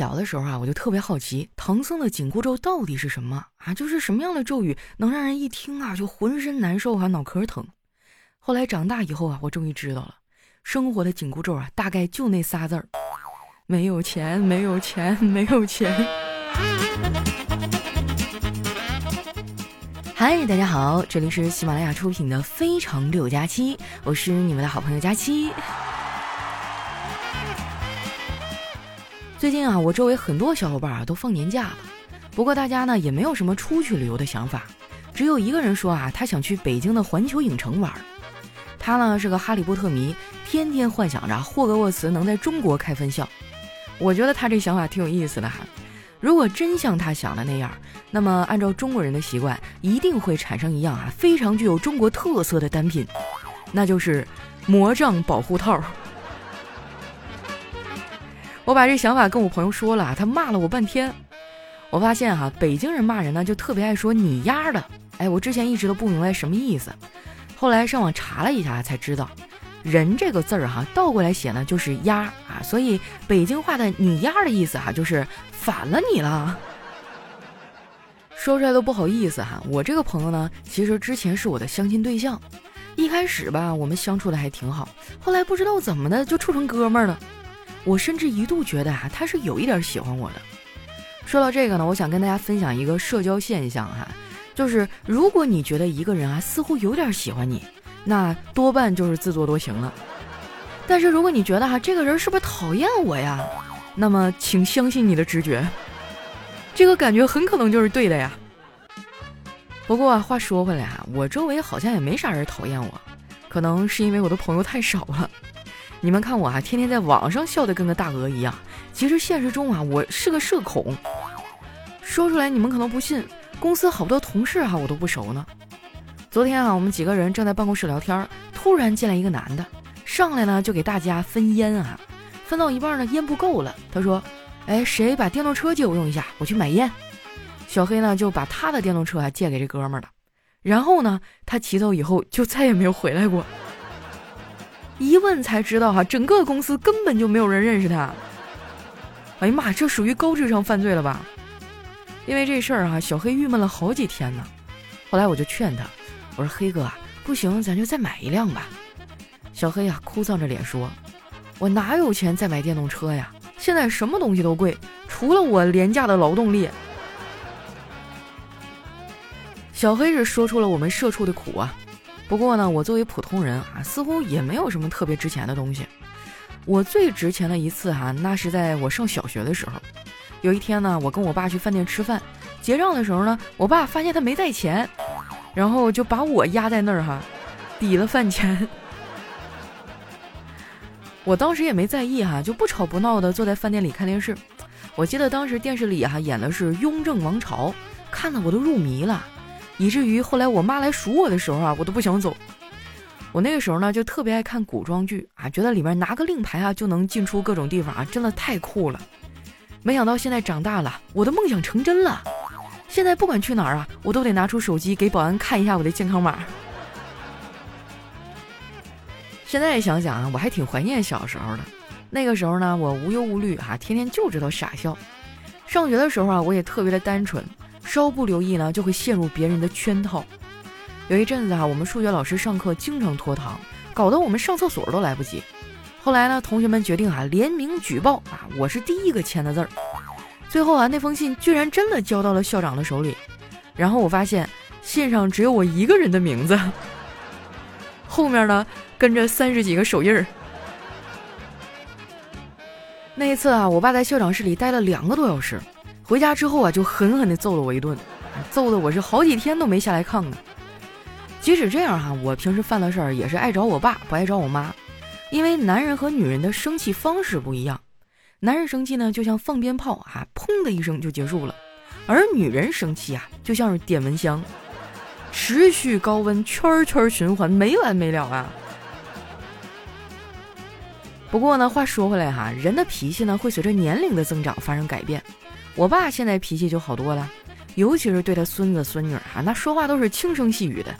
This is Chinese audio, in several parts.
小的时候啊，我就特别好奇唐僧的紧箍咒到底是什么啊？就是什么样的咒语能让人一听啊就浑身难受啊，脑壳疼。后来长大以后啊，我终于知道了，生活的紧箍咒啊，大概就那仨字儿：没有钱，没有钱，没有钱。嗨，大家好，这里是喜马拉雅出品的《非常六加七》，我是你们的好朋友佳期。最近啊，我周围很多小伙伴啊都放年假了，不过大家呢也没有什么出去旅游的想法，只有一个人说啊，他想去北京的环球影城玩。他呢是个哈利波特迷，天天幻想着霍格沃茨能在中国开分校。我觉得他这想法挺有意思的哈。如果真像他想的那样，那么按照中国人的习惯，一定会产生一样啊非常具有中国特色的单品，那就是魔杖保护套。我把这想法跟我朋友说了，他骂了我半天。我发现哈，北京人骂人呢就特别爱说你丫的。哎，我之前一直都不明白什么意思，后来上网查了一下才知道，人这个字儿哈倒过来写呢就是丫啊，所以北京话的你丫的意思哈就是反了你了。说出来都不好意思哈，我这个朋友呢其实之前是我的相亲对象，一开始吧我们相处的还挺好，后来不知道怎么的就处成哥们儿了。我甚至一度觉得啊，他是有一点喜欢我的。说到这个呢，我想跟大家分享一个社交现象哈，就是如果你觉得一个人啊似乎有点喜欢你，那多半就是自作多情了。但是如果你觉得哈这个人是不是讨厌我呀，那么请相信你的直觉，这个感觉很可能就是对的呀。不过话说回来啊，我周围好像也没啥人讨厌我，可能是因为我的朋友太少了。你们看我啊，天天在网上笑得跟个大鹅一样，其实现实中啊，我是个社恐。说出来你们可能不信，公司好多同事哈，我都不熟呢。昨天啊，我们几个人正在办公室聊天，突然进来一个男的，上来呢就给大家分烟啊，分到一半呢烟不够了，他说：“哎，谁把电动车借我用一下？我去买烟。”小黑呢就把他的电动车啊借给这哥们了，然后呢他骑走以后就再也没有回来过。一问才知道哈，整个公司根本就没有人认识他。哎呀妈，这属于高智商犯罪了吧？因为这事儿哈，小黑郁闷了好几天呢。后来我就劝他，我说黑哥啊，不行，咱就再买一辆吧。小黑啊，哭丧着脸说：“我哪有钱再买电动车呀？现在什么东西都贵，除了我廉价的劳动力。”小黑是说出了我们社畜的苦啊。不过呢，我作为普通人啊，似乎也没有什么特别值钱的东西。我最值钱的一次哈，那是在我上小学的时候。有一天呢，我跟我爸去饭店吃饭，结账的时候呢，我爸发现他没带钱，然后就把我压在那儿哈，抵了饭钱。我当时也没在意哈，就不吵不闹的坐在饭店里看电视。我记得当时电视里哈演的是《雍正王朝》，看的我都入迷了。以至于后来我妈来赎我的时候啊，我都不想走。我那个时候呢，就特别爱看古装剧啊，觉得里面拿个令牌啊就能进出各种地方啊，真的太酷了。没想到现在长大了，我的梦想成真了。现在不管去哪儿啊，我都得拿出手机给保安看一下我的健康码。现在想想啊，我还挺怀念小时候的。那个时候呢，我无忧无虑啊，天天就知道傻笑。上学的时候啊，我也特别的单纯。稍不留意呢，就会陷入别人的圈套。有一阵子啊，我们数学老师上课经常拖堂，搞得我们上厕所都来不及。后来呢，同学们决定啊联名举报啊，我是第一个签的字儿。最后啊，那封信居然真的交到了校长的手里。然后我发现信上只有我一个人的名字，后面呢跟着三十几个手印儿。那一次啊，我爸在校长室里待了两个多小时。回家之后啊，就狠狠地揍了我一顿，揍的我是好几天都没下来炕呢。即使这样哈，我平时犯的事儿也是爱找我爸，不爱找我妈，因为男人和女人的生气方式不一样。男人生气呢，就像放鞭炮啊，砰的一声就结束了；而女人生气啊，就像是点蚊香，持续高温，圈圈循环，没完没了啊。不过呢，话说回来哈，人的脾气呢，会随着年龄的增长发生改变。我爸现在脾气就好多了，尤其是对他孙子孙女啊，那说话都是轻声细语的。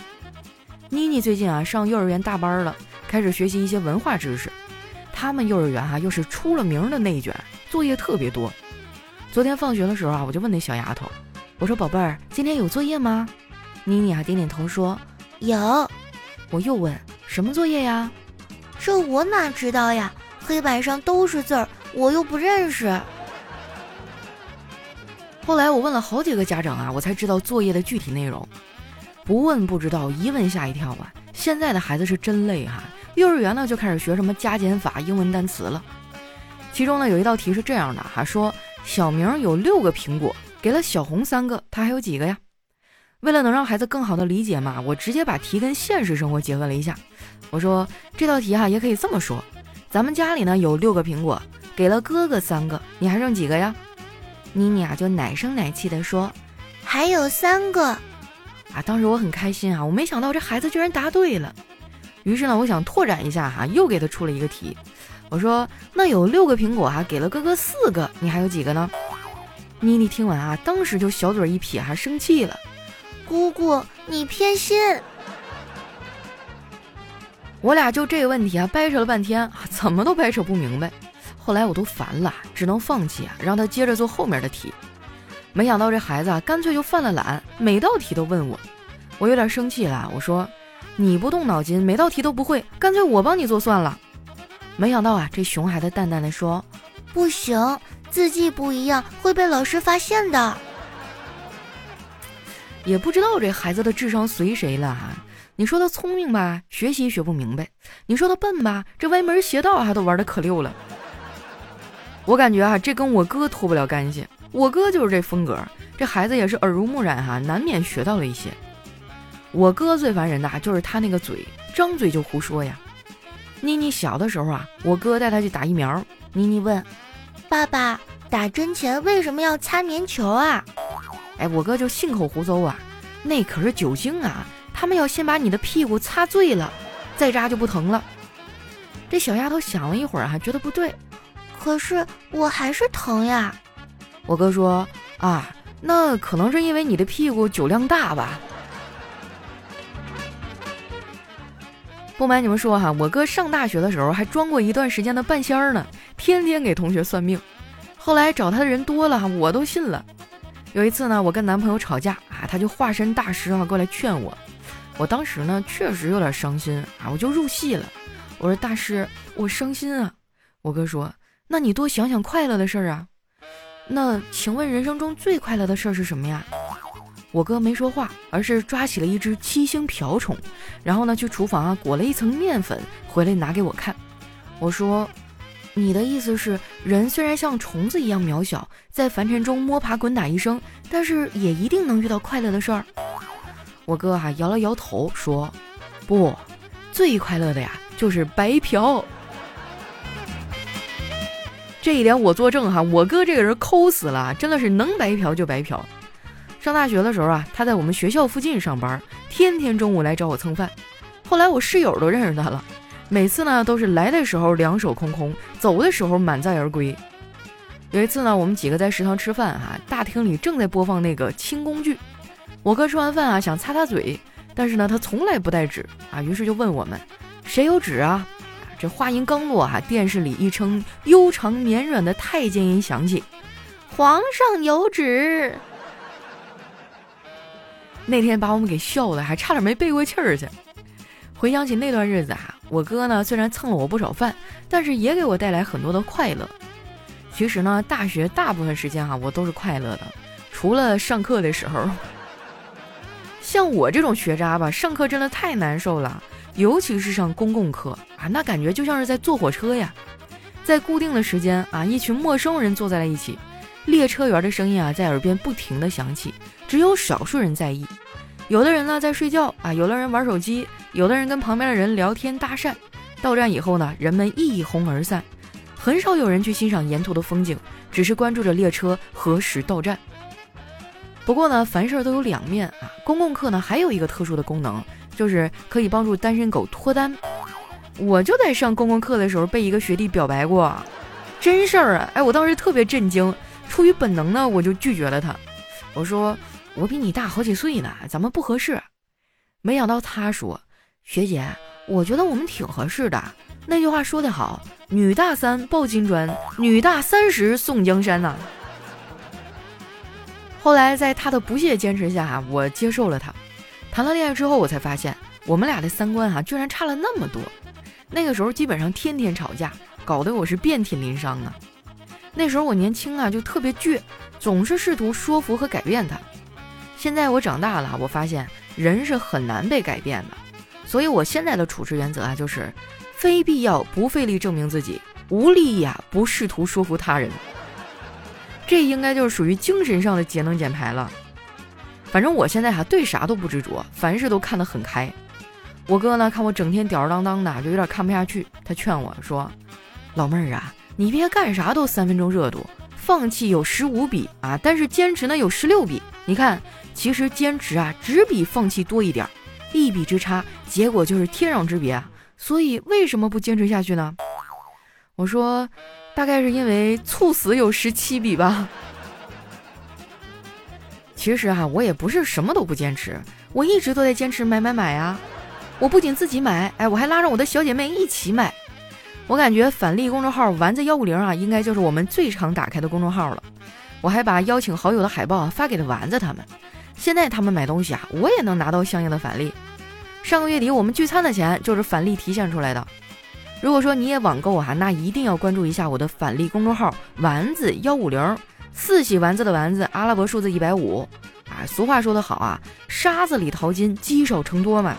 妮妮最近啊上幼儿园大班了，开始学习一些文化知识。他们幼儿园哈又是出了名的内卷，作业特别多。昨天放学的时候啊，我就问那小丫头，我说宝贝儿，今天有作业吗？妮妮啊点点头说有。我又问什么作业呀？这我哪知道呀？黑板上都是字儿，我又不认识。后来我问了好几个家长啊，我才知道作业的具体内容。不问不知道，一问吓一跳啊！现在的孩子是真累哈，幼儿园呢就开始学什么加减法、英文单词了。其中呢有一道题是这样的哈，说小明有六个苹果，给了小红三个，他还有几个呀？为了能让孩子更好的理解嘛，我直接把题跟现实生活结合了一下。我说这道题哈也可以这么说：咱们家里呢有六个苹果，给了哥哥三个，你还剩几个呀？妮妮啊就奶声奶气的说：“还有三个。”啊，当时我很开心啊，我没想到这孩子居然答对了。于是呢，我想拓展一下哈，又给他出了一个题。我说：“那有六个苹果哈，给了哥哥四个，你还有几个呢？”妮妮听完啊，当时就小嘴一撇，还生气了：“姑姑，你偏心！”我俩就这个问题啊，掰扯了半天，怎么都掰扯不明白。后来我都烦了，只能放弃啊，让他接着做后面的题。没想到这孩子啊，干脆就犯了懒，每道题都问我，我有点生气了。我说：“你不动脑筋，每道题都不会，干脆我帮你做算了。”没想到啊，这熊孩子淡淡的说：“不行，字迹不一样会被老师发现的。”也不知道这孩子的智商随谁了哈。你说他聪明吧，学习学不明白；你说他笨吧，这歪门邪道还都玩的可溜了。我感觉啊，这跟我哥脱不了干系。我哥就是这风格，这孩子也是耳濡目染哈，难免学到了一些。我哥最烦人的就是他那个嘴，张嘴就胡说呀。妮妮小的时候啊，我哥带她去打疫苗，妮妮问：“爸爸，打针前为什么要擦棉球啊？”哎，我哥就信口胡诌啊，那可是酒精啊，他们要先把你的屁股擦醉了，再扎就不疼了。这小丫头想了一会儿，还觉得不对，可是我还是疼呀。我哥说啊，那可能是因为你的屁股酒量大吧。不瞒你们说哈，我哥上大学的时候还装过一段时间的半仙儿呢，天天给同学算命。后来找他的人多了，我都信了。有一次呢，我跟男朋友吵架啊，他就化身大师啊过来劝我。我当时呢确实有点伤心啊，我就入戏了。我说大师，我伤心啊。我哥说，那你多想想快乐的事儿啊。那请问人生中最快乐的事儿是什么呀？我哥没说话，而是抓起了一只七星瓢虫，然后呢去厨房啊裹了一层面粉，回来拿给我看。我说：“你的意思是，人虽然像虫子一样渺小，在凡尘中摸爬滚打一生，但是也一定能遇到快乐的事儿？”我哥哈摇了摇头说：“不，最快乐的呀就是白嫖。”这一点我作证哈，我哥这个人抠死了，真的是能白嫖就白嫖。上大学的时候啊，他在我们学校附近上班，天天中午来找我蹭饭。后来我室友都认识他了，每次呢都是来的时候两手空空，走的时候满载而归。有一次呢，我们几个在食堂吃饭哈，大厅里正在播放那个清宫剧，我哥吃完饭啊想擦擦嘴，但是呢他从来不带纸啊，于是就问我们谁有纸啊？这话音刚落，哈，电视里一声悠长绵软的太监音响起：“皇上有旨。”那天把我们给笑的，还差点没背过气儿去。回想起那段日子啊，我哥呢虽然蹭了我不少饭，但是也给我带来很多的快乐。其实呢，大学大部分时间哈，我都是快乐的，除了上课的时候。像我这种学渣吧，上课真的太难受了。尤其是上公共课啊，那感觉就像是在坐火车呀，在固定的时间啊，一群陌生人坐在了一起，列车员的声音啊在耳边不停的响起，只有少数人在意，有的人呢在睡觉啊，有的人玩手机，有的人跟旁边的人聊天搭讪。到站以后呢，人们一哄而散，很少有人去欣赏沿途的风景，只是关注着列车何时到站。不过呢，凡事都有两面啊，公共课呢还有一个特殊的功能。就是可以帮助单身狗脱单，我就在上公共课的时候被一个学弟表白过，真事儿啊！哎，我当时特别震惊，出于本能呢，我就拒绝了他。我说我比你大好几岁呢，咱们不合适。没想到他说，学姐，我觉得我们挺合适的。那句话说得好，女大三抱金砖，女大三十送江山呐。后来在他的不懈坚持下，我接受了他。谈了恋爱之后，我才发现我们俩的三观哈居然差了那么多。那个时候基本上天天吵架，搞得我是遍体鳞伤啊。那时候我年轻啊，就特别倔，总是试图说服和改变他。现在我长大了，我发现人是很难被改变的。所以我现在的处事原则啊，就是非必要不费力证明自己，无利益啊不试图说服他人。这应该就是属于精神上的节能减排了。反正我现在哈对啥都不执着，凡事都看得很开。我哥呢看我整天吊儿郎当的，就有点看不下去。他劝我说：“老妹儿啊，你别干啥都三分钟热度，放弃有十五笔啊，但是坚持呢有十六笔。你看，其实坚持啊只比放弃多一点，一笔之差，结果就是天壤之别啊。所以为什么不坚持下去呢？”我说：“大概是因为猝死有十七笔吧。”其实哈，我也不是什么都不坚持，我一直都在坚持买买买啊！我不仅自己买，哎，我还拉着我的小姐妹一起买。我感觉返利公众号丸子幺五零啊，应该就是我们最常打开的公众号了。我还把邀请好友的海报啊发给了丸子他们。现在他们买东西啊，我也能拿到相应的返利。上个月底我们聚餐的钱就是返利提现出来的。如果说你也网购啊，那一定要关注一下我的返利公众号丸子幺五零。四喜丸子的丸子，阿拉伯数字一百五，啊，俗话说得好啊，沙子里淘金，积少成多嘛。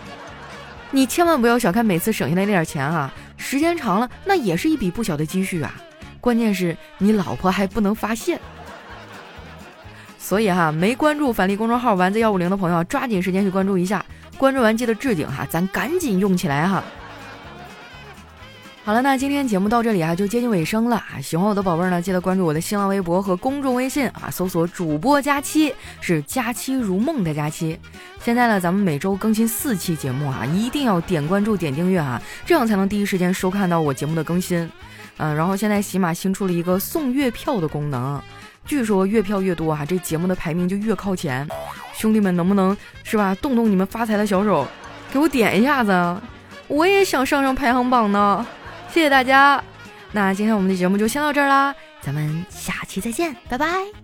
你千万不要小看每次省下来那点钱啊，时间长了，那也是一笔不小的积蓄啊。关键是你老婆还不能发现。所以哈，没关注返利公众号丸子幺五零的朋友，抓紧时间去关注一下，关注完记得置顶哈，咱赶紧用起来哈。好了，那今天节目到这里啊，就接近尾声了啊！喜欢我的宝贝儿呢，记得关注我的新浪微博和公众微信啊，搜索主播佳期，是佳期如梦的佳期。现在呢，咱们每周更新四期节目啊，一定要点关注、点订阅啊，这样才能第一时间收看到我节目的更新。嗯，然后现在喜马新出了一个送月票的功能，据说月票越多啊，这节目的排名就越靠前。兄弟们，能不能是吧，动动你们发财的小手，给我点一下子，我也想上上排行榜呢。谢谢大家，那今天我们的节目就先到这儿啦，咱们下期再见，拜拜。